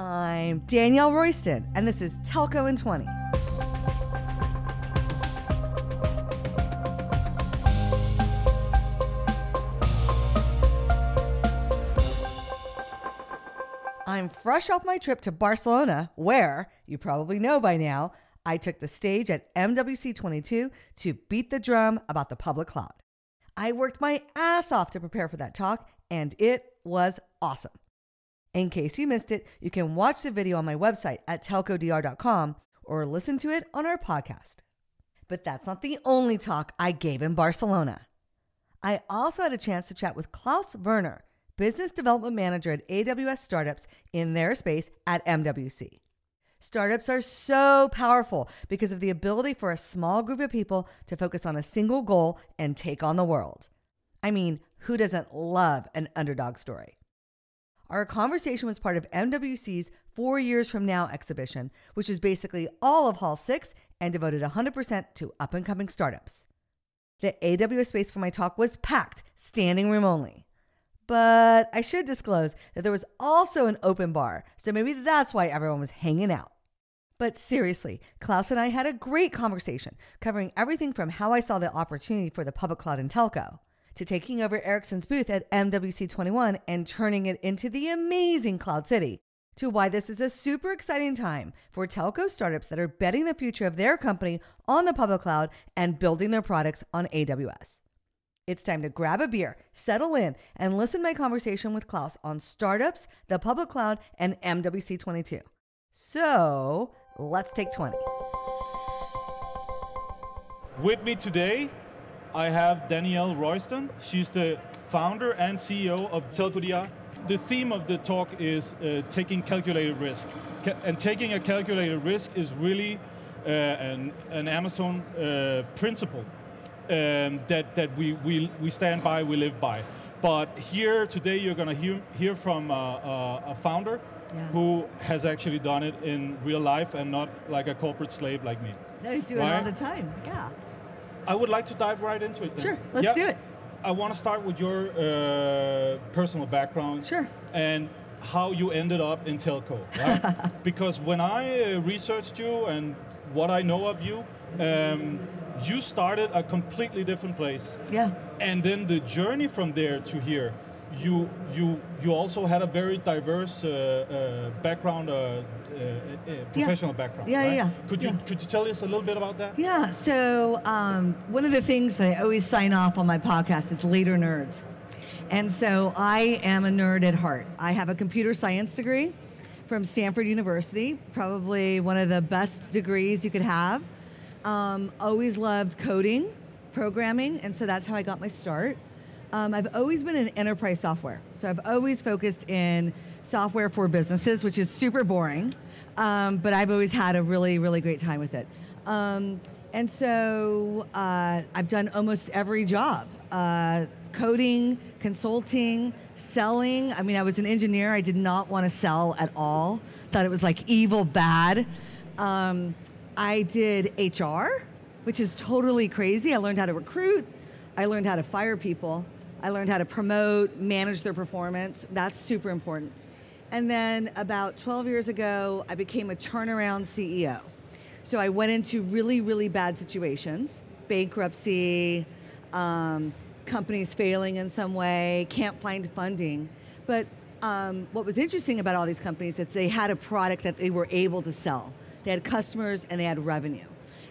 I'm Danielle Royston, and this is Telco in 20. I'm fresh off my trip to Barcelona, where, you probably know by now, I took the stage at MWC 22 to beat the drum about the public cloud. I worked my ass off to prepare for that talk, and it was awesome. In case you missed it, you can watch the video on my website at telcodr.com or listen to it on our podcast. But that's not the only talk I gave in Barcelona. I also had a chance to chat with Claus Verner, Business Development Manager at AWS Startups in their space at MWC. Startups are so powerful because of the ability for a small group of people to focus on a single goal and take on the world. I mean, who doesn't love an underdog story? Our conversation was part of MWC's Four Years From Now exhibition, which is basically all of Hall 6 and devoted 100% to up and coming startups. The AWS space for my talk was packed, standing room only. But I should disclose that there was also an open bar, so maybe that's why everyone was hanging out. But seriously, Claus and I had a great conversation covering everything from how I saw the opportunity for the public cloud and telco to taking over Ericsson's booth at MWC 21 and turning it into the amazing Cloud City, to why this is a super exciting time for telco startups that are betting the future of their company on the public cloud and building their products on AWS. It's time to grab a beer, settle in, and listen to my conversation with Claus on startups, the public cloud, and MWC 22. So let's take 20. With me today I have Danielle Royston. She's the founder and CEO of TelcoDR. The theme of the talk is uh, taking calculated risk. Ca- and taking a calculated risk is really uh, an, an, Amazon uh, principle um, that, that we, we, we stand by, we live by. But here today you're going to hear, hear from a, a founder yeah. who has actually done it in real life and not like a corporate slave like me. You do right? it all the time, yeah. I would like to dive right into it. Then. Sure, let's yeah. do it. I want to start with your uh, personal background. Sure. And how you ended up in telco, right? because when I uh, researched you and what I know of you, um, you started a completely different place. Yeah. And then the journey from there to here you you you also had a very diverse uh, uh, background, uh, uh, uh professional yeah. background. Yeah, right? yeah. Could you yeah. could you tell us a little bit about that? Yeah. So um, one of the things that I always sign off on my podcast is later nerds, and so I am a nerd at heart. I have a computer science degree from Stanford University, probably one of the best degrees you could have. Um, always loved coding, programming, and so that's how I got my start. Um, I've always been in enterprise software. So I've always focused in software for businesses, which is super boring, um, but I've always had a really, really great time with it. Um, and so uh, I've done almost every job uh, coding, consulting, selling. I mean, I was an engineer. I did not want to sell at all, thought it was like evil bad. Um, I did HR, which is totally crazy. I learned how to recruit, I learned how to fire people. I learned how to promote, manage their performance. That's super important. And then about 12 years ago, I became a turnaround CEO. So I went into really, really bad situations bankruptcy, um, companies failing in some way, can't find funding. But um, what was interesting about all these companies is they had a product that they were able to sell. They had customers and they had revenue.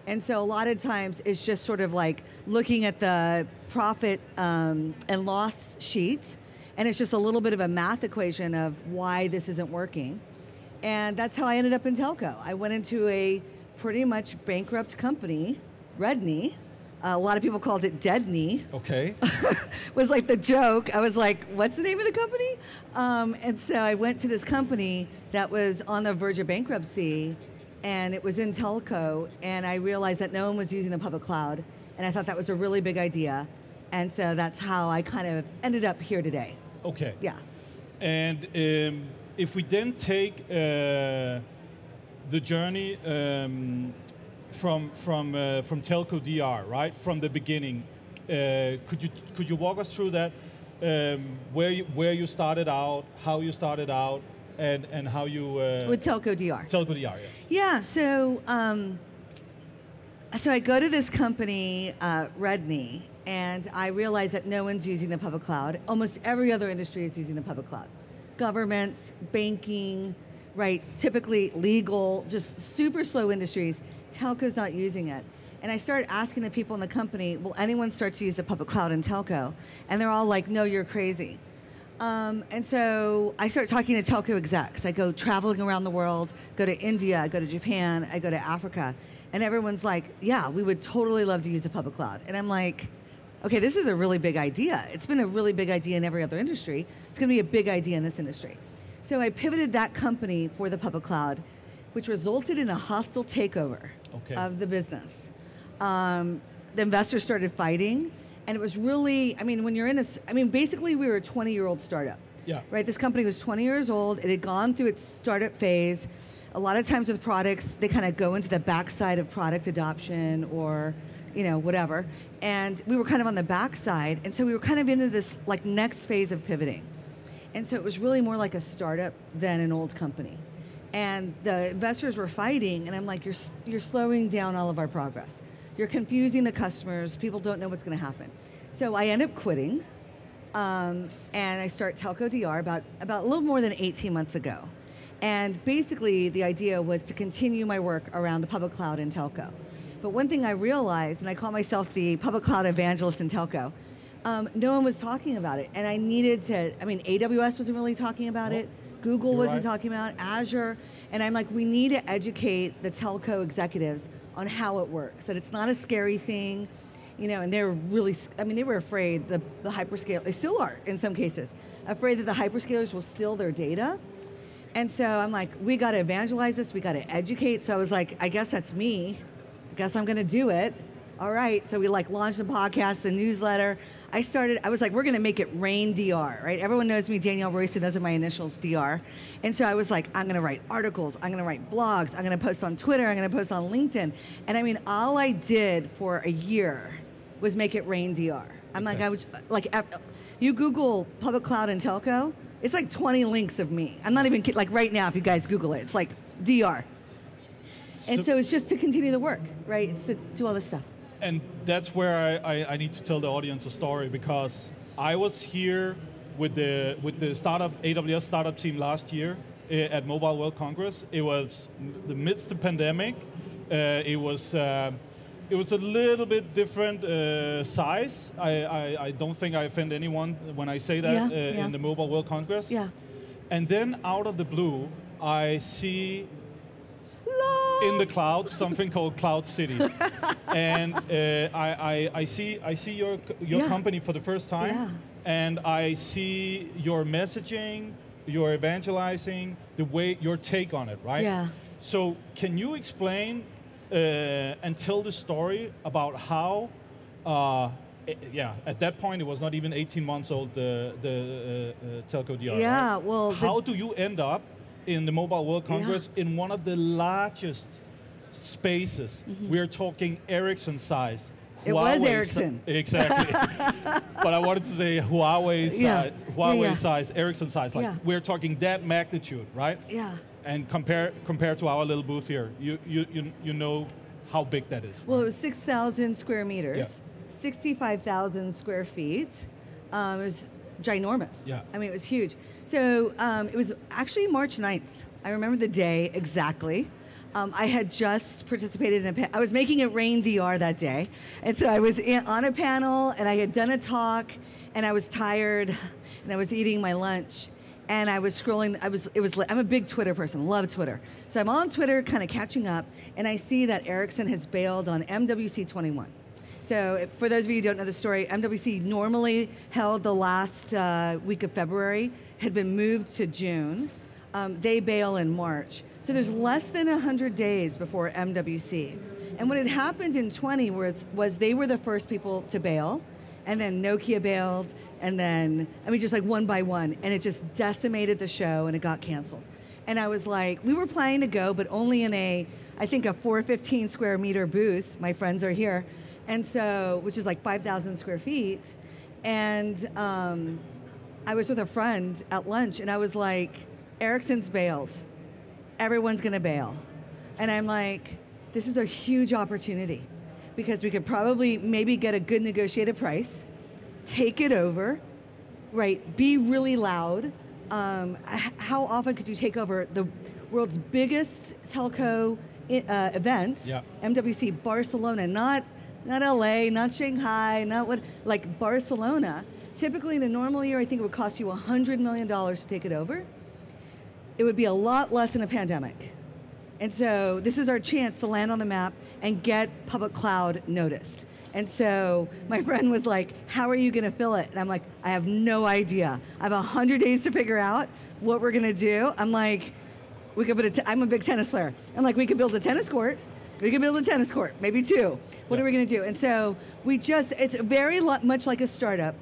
And so a lot of times it's just sort of like looking at the profit um, and loss sheets, and it's just a little bit of a math equation of why this isn't working. And that's how I ended up in telco. I went into a pretty much bankrupt company, Redknee. Uh, a lot of people called it Deadknee. Okay. was like the joke. I was like, what's the name of the company? Um, and so I went to this company that was on the verge of bankruptcy and it was in telco, and I realized that no one was using the public cloud, and I thought that was a really big idea, and so that's how I kind of ended up here today. Okay. Yeah. And um, if we then take uh, the journey um, from from uh, from TelcoDR, right, from the beginning, uh, could you could you walk us through that? Um, where you, where you started out, how you started out, and, and how you uh, With TelcoDR. Telco DR. Yes. Yeah, so um, so I go to this company, uh, and I realize that no one's using the public cloud. Almost every other industry is using the public cloud. Governments, banking, right? Typically legal, just super slow industries. Telco's not using it. And I started asking the people in the company, will anyone start to use the public cloud in telco? And they're all like, no, you're crazy. Um, and so I start talking to telco execs. I go traveling around the world, go to India, I go to Japan, I go to Africa, and everyone's like, yeah, we would totally love to use the public cloud. And I'm like, okay, this is a really big idea. It's been a really big idea in every other industry. It's going to be a big idea in this industry. So I pivoted that company for the public cloud, which resulted in a hostile takeover Okay. of the business. Um, the investors started fighting, and it was really, I mean, when you're in a, s- I mean, basically we were a 20 year old startup. Yeah. Right? This company was 20 years old. It had gone through its startup phase. A lot of times with products, they kind of go into the backside of product adoption or, you know, whatever. And we were kind of on the backside. And so we were kind of into this like next phase of pivoting. And so it was really more like a startup than an old company. And the investors were fighting, and I'm like, you're, you're slowing down all of our progress. You're confusing the customers. People don't know what's going to happen. So I end up quitting, um, and I start TelcoDR about, about a little more than 18 months ago. And basically, the idea was to continue my work around the public cloud and telco. But one thing I realized, and I call myself the public cloud evangelist in telco, um, no one was talking about it. And I needed to, I mean, AWS wasn't really talking about Well, it, Google wasn't right. talking about it, Azure. And I'm like, we need to educate the telco executives on how it works, that it's not a scary thing. You know, and they're really, I mean, they were afraid, the, the hyperscale, they still are in some cases, afraid that the hyperscalers will steal their data. And so I'm like, we got to evangelize this, we got to educate. So I was like, I guess that's me. I guess I'm going to do it. All right. So we like launched the podcast, the newsletter. I started, I was like, we're going to make it Rain DR, right? Everyone knows me, Danielle Royston, those are my initials, DR. And so I was like, I'm going to write articles, I'm going to write blogs, I'm going to post on Twitter, I'm going to post on LinkedIn. And I mean, all I did for a year was make it Rain DR. I'm like, I was like, you Google public cloud and telco, it's like 20 links of me. I'm not even kid- like right now. If you guys Google it, it's like DR. and so it's just to continue the work, right? It's to do all this stuff. And that's where I, I, I need to tell the audience a story because I was here with the with the startup AWS startup team last year eh, at Mobile World Congress. It was the midst of the pandemic. Uh, it was uh, it was a little bit different uh, size. I, I, I don't think I offend anyone when I say that Yeah, uh, yeah. in the Mobile World Congress. Yeah. And then out of the blue, I see in the clouds something called Cloud City, and uh, I, I, I see I see your your Yeah. company for the first time, Yeah. and I see your messaging, your evangelizing, the way your take on it, right? Yeah. So can you explain uh, and tell the story about how? Uh, eh, yeah, at that point it was not even 18 months old. The the uh, uh, TelcoDR. Yeah, right? well, how do you end up in the Mobile World Congress in one of the largest spaces? We are talking Ericsson size. Mm-hmm. It was Huawei si- Ericsson. exactly. but I wanted to say Huawei size, Yeah. Huawei Yeah, yeah. size, Ericsson size. Like Yeah. we're talking that magnitude, right? Yeah. And compare compare to our little booth here, you you you, you know how big that is. Well, it was 6,000 square meters, 65,000 square feet. Um, it was ginormous. Yeah. I mean, it was huge. So um, it was actually March 9th. I remember the day exactly. Um, I had just participated in a pa- I was making it rain DR that day. And so I was in, on a panel and I had done a talk and I was tired and I was eating my lunch and I was scrolling. I was it was I'm a big Twitter person, love Twitter. So I'm on Twitter, kind of catching up, and I see that Ericsson has bailed on MWC 21. So for those of you who don't know the story, MWC normally held the last uh, week of February, had been moved to June. Um, they bail in March. So there's less than 100 days before MWC. And what had happened in 20 was, was they were the first people to bail, and then Nokia bailed, and then, I mean, just like one by one, and it just decimated the show and it got canceled. And I was like, we were planning to go, but only in a, I think, a 415 square meter booth. My friends are here. And so, which is like 5,000 square feet. And um, I was with a friend at lunch, and I was like, Ericsson's bailed. Everyone's going to bail. And I'm like, this is a huge opportunity because we could probably maybe get a good negotiated price, take it over, right? Be really loud. Um, how often could you take over the world's biggest telco uh, event, Yeah. MWC Barcelona, not not LA, not Shanghai, not what like Barcelona. Typically, in a normal year, I think it would cost you hundred million dollars to take it over. It would be a lot less in a pandemic. And so this is our chance to land on the map and get public cloud noticed. And so my friend was like, How are you going to fill it? And I'm like, I have no idea. I have 100 days to figure out what we're going to do. I'm like, we could put a t- I'm a big tennis player. I'm like, we could build a tennis court. We could build a tennis court, maybe two. What Yeah. are we going to do? And so we just, it's very lo- much like a startup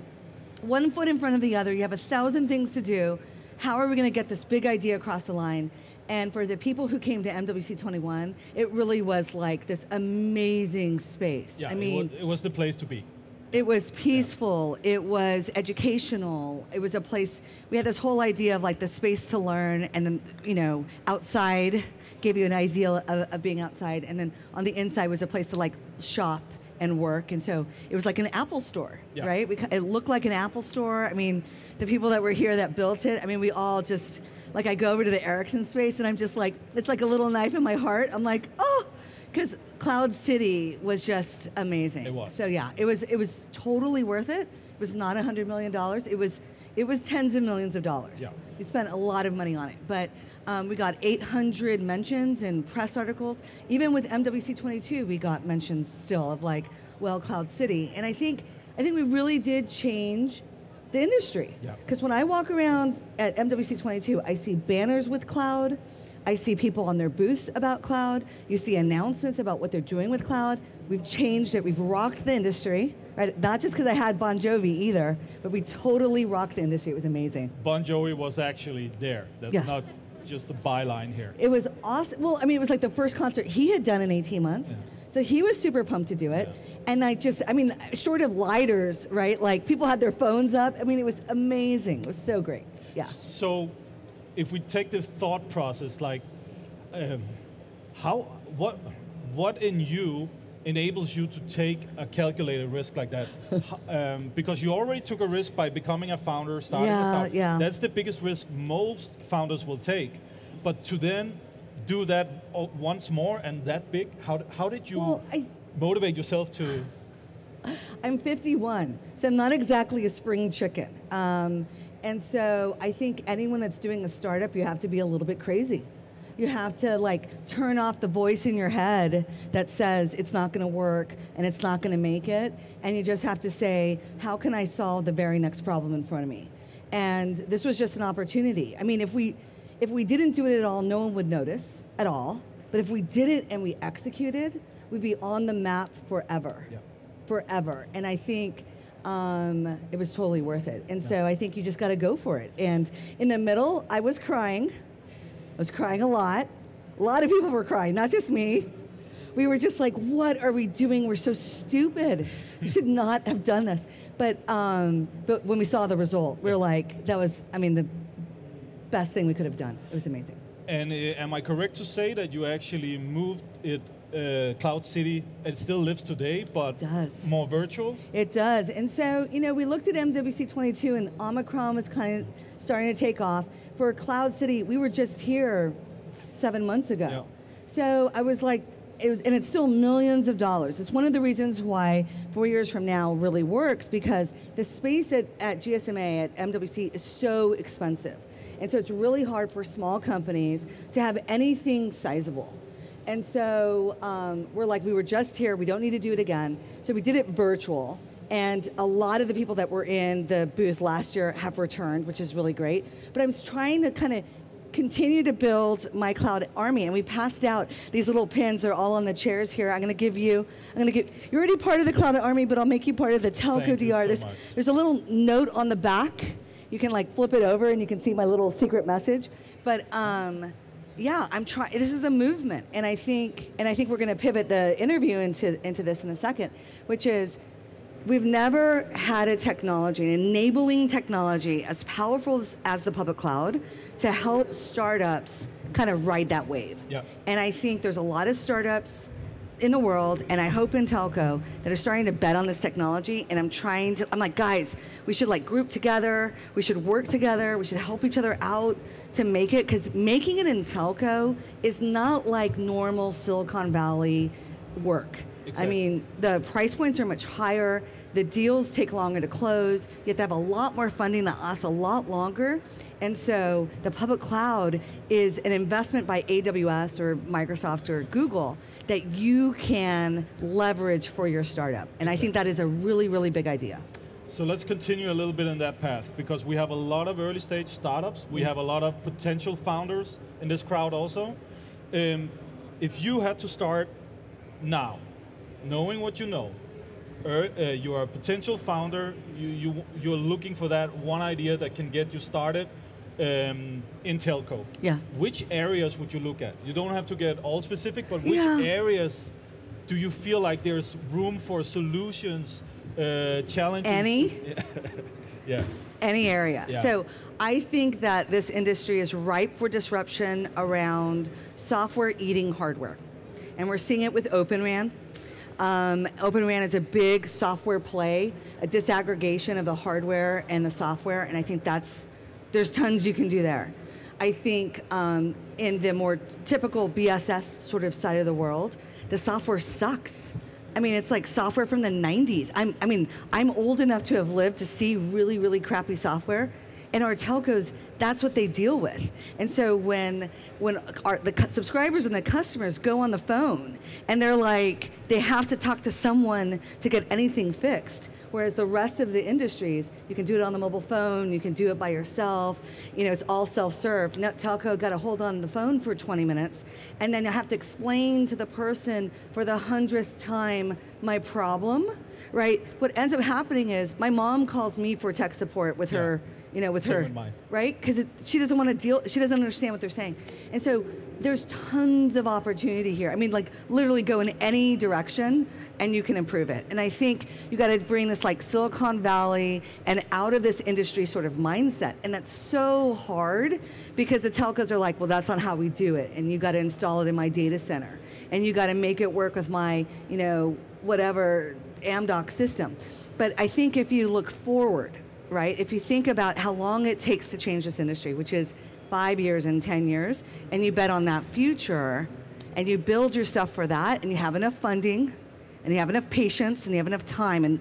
one foot in front of the other. You have a thousand things to do. How are we going to get this big idea across the line? And for the people who came to MWC 21, it really was like this amazing space. Yeah, I mean, it, was, it was the place to be. It was peaceful. It was educational. It was a place. We had this whole idea of like the space to learn, and then you know, outside gave you an ideal of, of being outside, and then on the inside was a place to like shop and work. And so it was like an Apple store, Yeah. right? We, it looked like an Apple store. I mean, the people that were here that built it. I mean, we all just like I go over to the Ericsson space, and I'm just like, it's like a little knife in my heart. I'm like, oh. Because Cloud City was just amazing. It was. So yeah, it was it was totally worth it. It was not a hundred million dollars. It was it was tens of millions of dollars. Yeah. We spent a lot of money on it, but um, we got 800 mentions in press articles. Even with MWC 22, we got mentions still of like, well, Cloud City, and I think I think we really did change the industry. Yeah. Because when I walk around at MWC 22, I see banners with cloud. I see people on their booths about cloud. You see announcements about what they're doing with cloud. We've changed it. We've rocked the industry, right? Not just because I had Bon Jovi either, but we totally rocked the industry. It was amazing. Bon Jovi was actually there. That's Yes. not just a byline here. It was awesome. Well, I mean, it was like the first concert he had done in 18 months. Yeah. So he was super pumped to do it. And I just, I mean, short of lighters, right? Like people had their phones up. I mean, it was amazing. It was so great. Yeah. So, if we take the thought process, like, um, how, what, what in you enables you to take a calculated risk like that? Um, because you already took a risk by becoming a founder, starting a Yeah, startup. yeah. That's the biggest risk most founders will take. But to then do that once more and that big, how, how did you Well, I, motivate yourself to? I'm 51, so I'm not exactly a spring chicken. Um, and so I think anyone that's doing a startup, you have to be a little bit crazy. You have to like turn off the voice in your head that says it's not going to work and it's not going to make it, and you just have to say, how can I solve the very next problem in front of me? And this was just an opportunity. I mean, if we if we didn't do it at all, no one would notice at all. But if we did it and we executed, we'd be on the map forever Yeah. forever. And I think um, it was totally worth it. And so I think you just got to go for it. And in the middle, I was crying. I was crying a lot. A lot of people were crying, not just me. We were just like, what are we doing? We're so stupid. We should not have done this. But, um, but when we saw the result, we were like, that was, I mean, the best thing we could have done. It was amazing. And uh, am I correct to say that you actually moved it, uh, Cloud City? It still lives today, but more virtual. It does. And so, you know, we looked at MWC 22 and Omicron was kind of starting to take off. For Cloud City, we were just here seven months ago. Yeah. So I was like, it was, and it's still millions of dollars. It's one of the reasons why four years from now really works because the space at, at GSMA, at MWC, is so expensive. And so it's really hard for small companies to have anything sizable. And so um, we're like, we were just here, we don't need to do it again. So we did it virtual. And a lot of the people that were in the booth last year have returned, which is really great. But I was trying to kind of continue to build my cloud army and we passed out these little pins they're all on the chairs here i'm going to give you i'm going to give you're already part of the cloud army but i'll make you part of the telco Thank dr so there's, much. there's a little note on the back you can like flip it over and you can see my little secret message but um, yeah i'm trying this is a movement and i think and i think we're going to pivot the interview into into this in a second which is we've never had a technology, an enabling technology as powerful as, as the public cloud to help startups kind of ride that wave. Yeah. And I think there's a lot of startups in the world, and I hope in telco that are starting to bet on this technology. And I'm trying to, I'm like, guys, we should like group together, we should work together, we should help each other out to make it, because making it in telco is not like normal Silicon Valley work. I mean, the price points are much higher. The deals take longer to close. You have to have a lot more funding that lasts a lot longer. And so the public cloud is an investment by AWS or Microsoft or Google that you can leverage for your startup. And I think that is a really, really big idea. So let's continue a little bit in that path because we have a lot of early stage startups. We have a lot of potential founders in this crowd also. Um, if you had to start now, knowing what you know, uh, you are a potential founder, you, you, you're looking for that one idea that can get you started um, in telco. Yeah. Which areas would you look at? You don't have to get all specific, but which Yeah. areas do you feel like there's room for solutions, uh, challenges? Any? yeah. any area. Yeah. So I think that this industry is ripe for disruption around software eating hardware. And we're seeing it with OpenRAN. Um, OpenRAN is a big software play, a disaggregation of the hardware and the software, and I think that's, there's tons you can do there. I think um, in the more typical BSS sort of side of the world, the software sucks. I mean, it's like software from the 90s. I'm, I mean, I'm old enough to have lived to see really, really crappy software. And our telcos, that's what they deal with. And so when when our, the subscribers and the customers go on the phone and they're like, they have to talk to someone to get anything fixed. Whereas the rest of the industries, you can do it on the mobile phone, you can do it by yourself. You know, it's all self-served. Net telco got to hold on the phone for 20 minutes, and then you have to explain to the person for the hundredth time my problem. Right? What ends up happening is my mom calls me for tech support with Yeah. her, you know, with Same her, with mine. right? Because she doesn't want to deal. She doesn't understand what they're saying, and so there's tons of opportunity here. I mean, like literally go in any direction and you can improve it. And I think you got to bring this like Silicon Valley and out of this industry sort of mindset, and that's so hard because the telcos are like, well, that's not how we do it, and you got to install it in my data center, and you got to make it work with my, you know, whatever Amdoc system. But I think if you look forward, right, if you think about how long it takes to change this industry, which is five years and 10 years, and you bet on that future, and you build your stuff for that, and you have enough funding, and you have enough patience, and you have enough time, and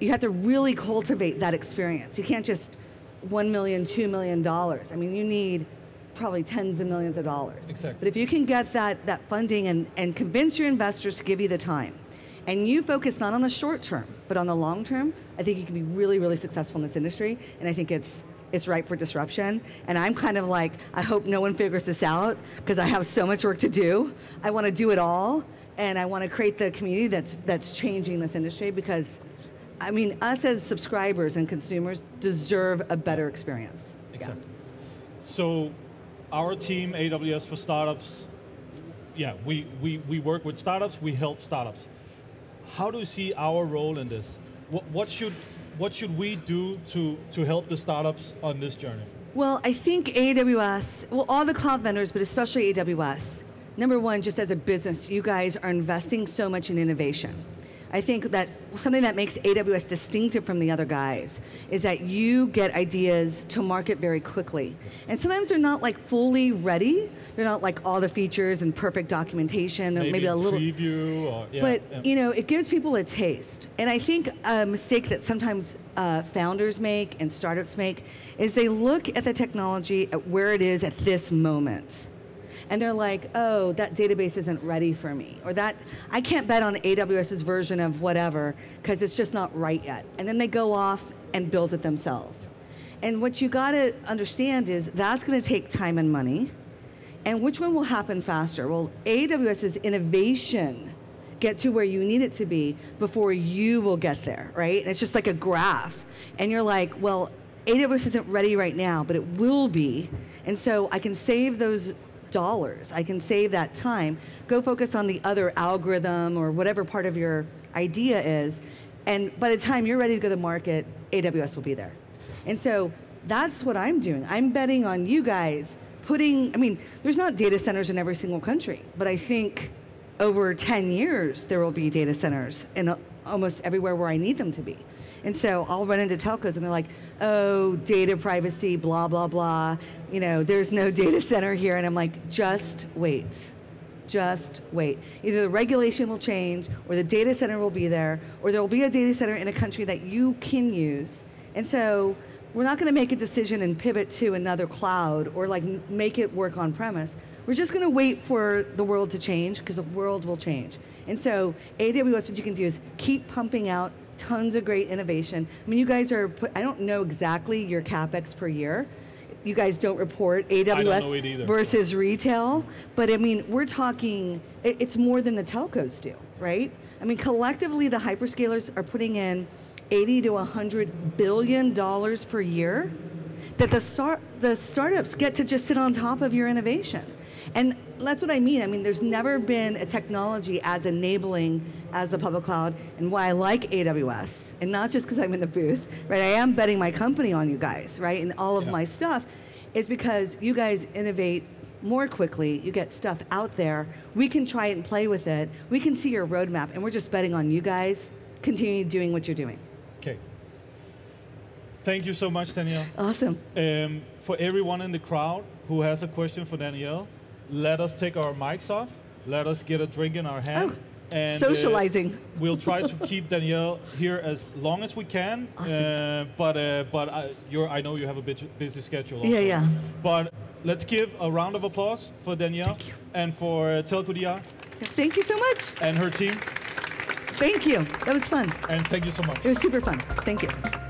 you have to really cultivate that experience. You can't just one million, two million dollars. I mean, you need probably tens of millions of dollars. Exactly. But if you can get that, that funding and, and convince your investors to give you the time, and you focus not on the short term, but on the long term, I think you can be really, really successful in this industry. And I think it's it's ripe for disruption. And I'm kind of like, I hope no one figures this out because I have so much work to do. I want to do it all, and I want to create the community that's that's changing this industry because, I mean, us as subscribers and consumers deserve a better experience. Yeah. Exactly. So, our team, AWS for Startups, yeah, we, we, we work with startups, we help startups. How do you see our role in this? What, what, should, what should we do to, to help the startups on this journey? Well, I think AWS, well, all the cloud vendors, but especially AWS, number one, just as a business, you guys are investing so much in innovation. I think that something that makes AWS distinctive from the other guys is that you get ideas to market very quickly. And sometimes they're not like fully ready. They're not like all the features and perfect documentation or maybe, a little preview or yeah, but yeah. you know, it gives people a taste. And I think a mistake that sometimes uh, founders make and startups make is they look at the technology at where it is at this moment. And they're like, oh, that database isn't ready for me. Or that, I can't bet on AWS's version of whatever because it's just not right yet. And then they go off and build it themselves. And what you gotta understand is that's gonna take time and money. And which one will happen faster? Well, AWS's innovation get to where you need it to be before you will get there, right? And it's just like a graph. And you're like, well, AWS isn't ready right now, but it will be. And so I can save those dollars. I can save that time. Go focus on the other algorithm or whatever part of your idea is And by the time you're ready to go to market, AWS will be there. And so that's what I'm doing. I'm betting on you guys putting, I mean, there's not data centers in every single country, but I think over 10 years, there will be data centers in almost everywhere where I need them to be. And so I'll run into telcos and they're like, oh, data privacy, blah, blah, blah. You know, there's no data center here. And I'm like, just wait. Just wait. Either the regulation will change, or the data center will be there, or there will be a data center in a country that you can use. And so we're not going to make a decision and pivot to another cloud or like make it work on premise. We're just going to wait for the world to change because the world will change. And so AWS, what you can do is keep pumping out tons of great innovation. I mean, you guys are, put, I don't know exactly your CapEx per year. You guys don't report AWS don't versus retail, but I mean, we're talking, it, it's more than the telcos do, right? I mean, collectively, the hyperscalers are putting in 80 to 100 billion dollars per year that the start the startups get to just sit on top of your innovation. And that's what I mean. I mean, there's never been a technology as enabling as the public cloud, and why I like AWS, and not just because I'm in the booth, right? I am betting my company on you guys, right? And all of yeah. my stuff is because you guys innovate more quickly. You get stuff out there. We can try it and play with it. We can see your roadmap, and we're just betting on you guys continue doing what you're doing. Okay. Thank you so much, Danielle. Awesome. Um, for everyone in the crowd who has a question for Danielle, let us take our mics off. Let us get a drink in our hand. Oh. And, uh, Socializing. Uh, we'll try to keep Danielle here as long as we can. Awesome. Uh, but uh, but I, I know you have a busy schedule. Also. Yeah, yeah. But let's give a round of applause for Danielle and for uh, Telco Thank you so much. And her team. Thank you. That was fun. And thank you so much. It was super fun. Thank you.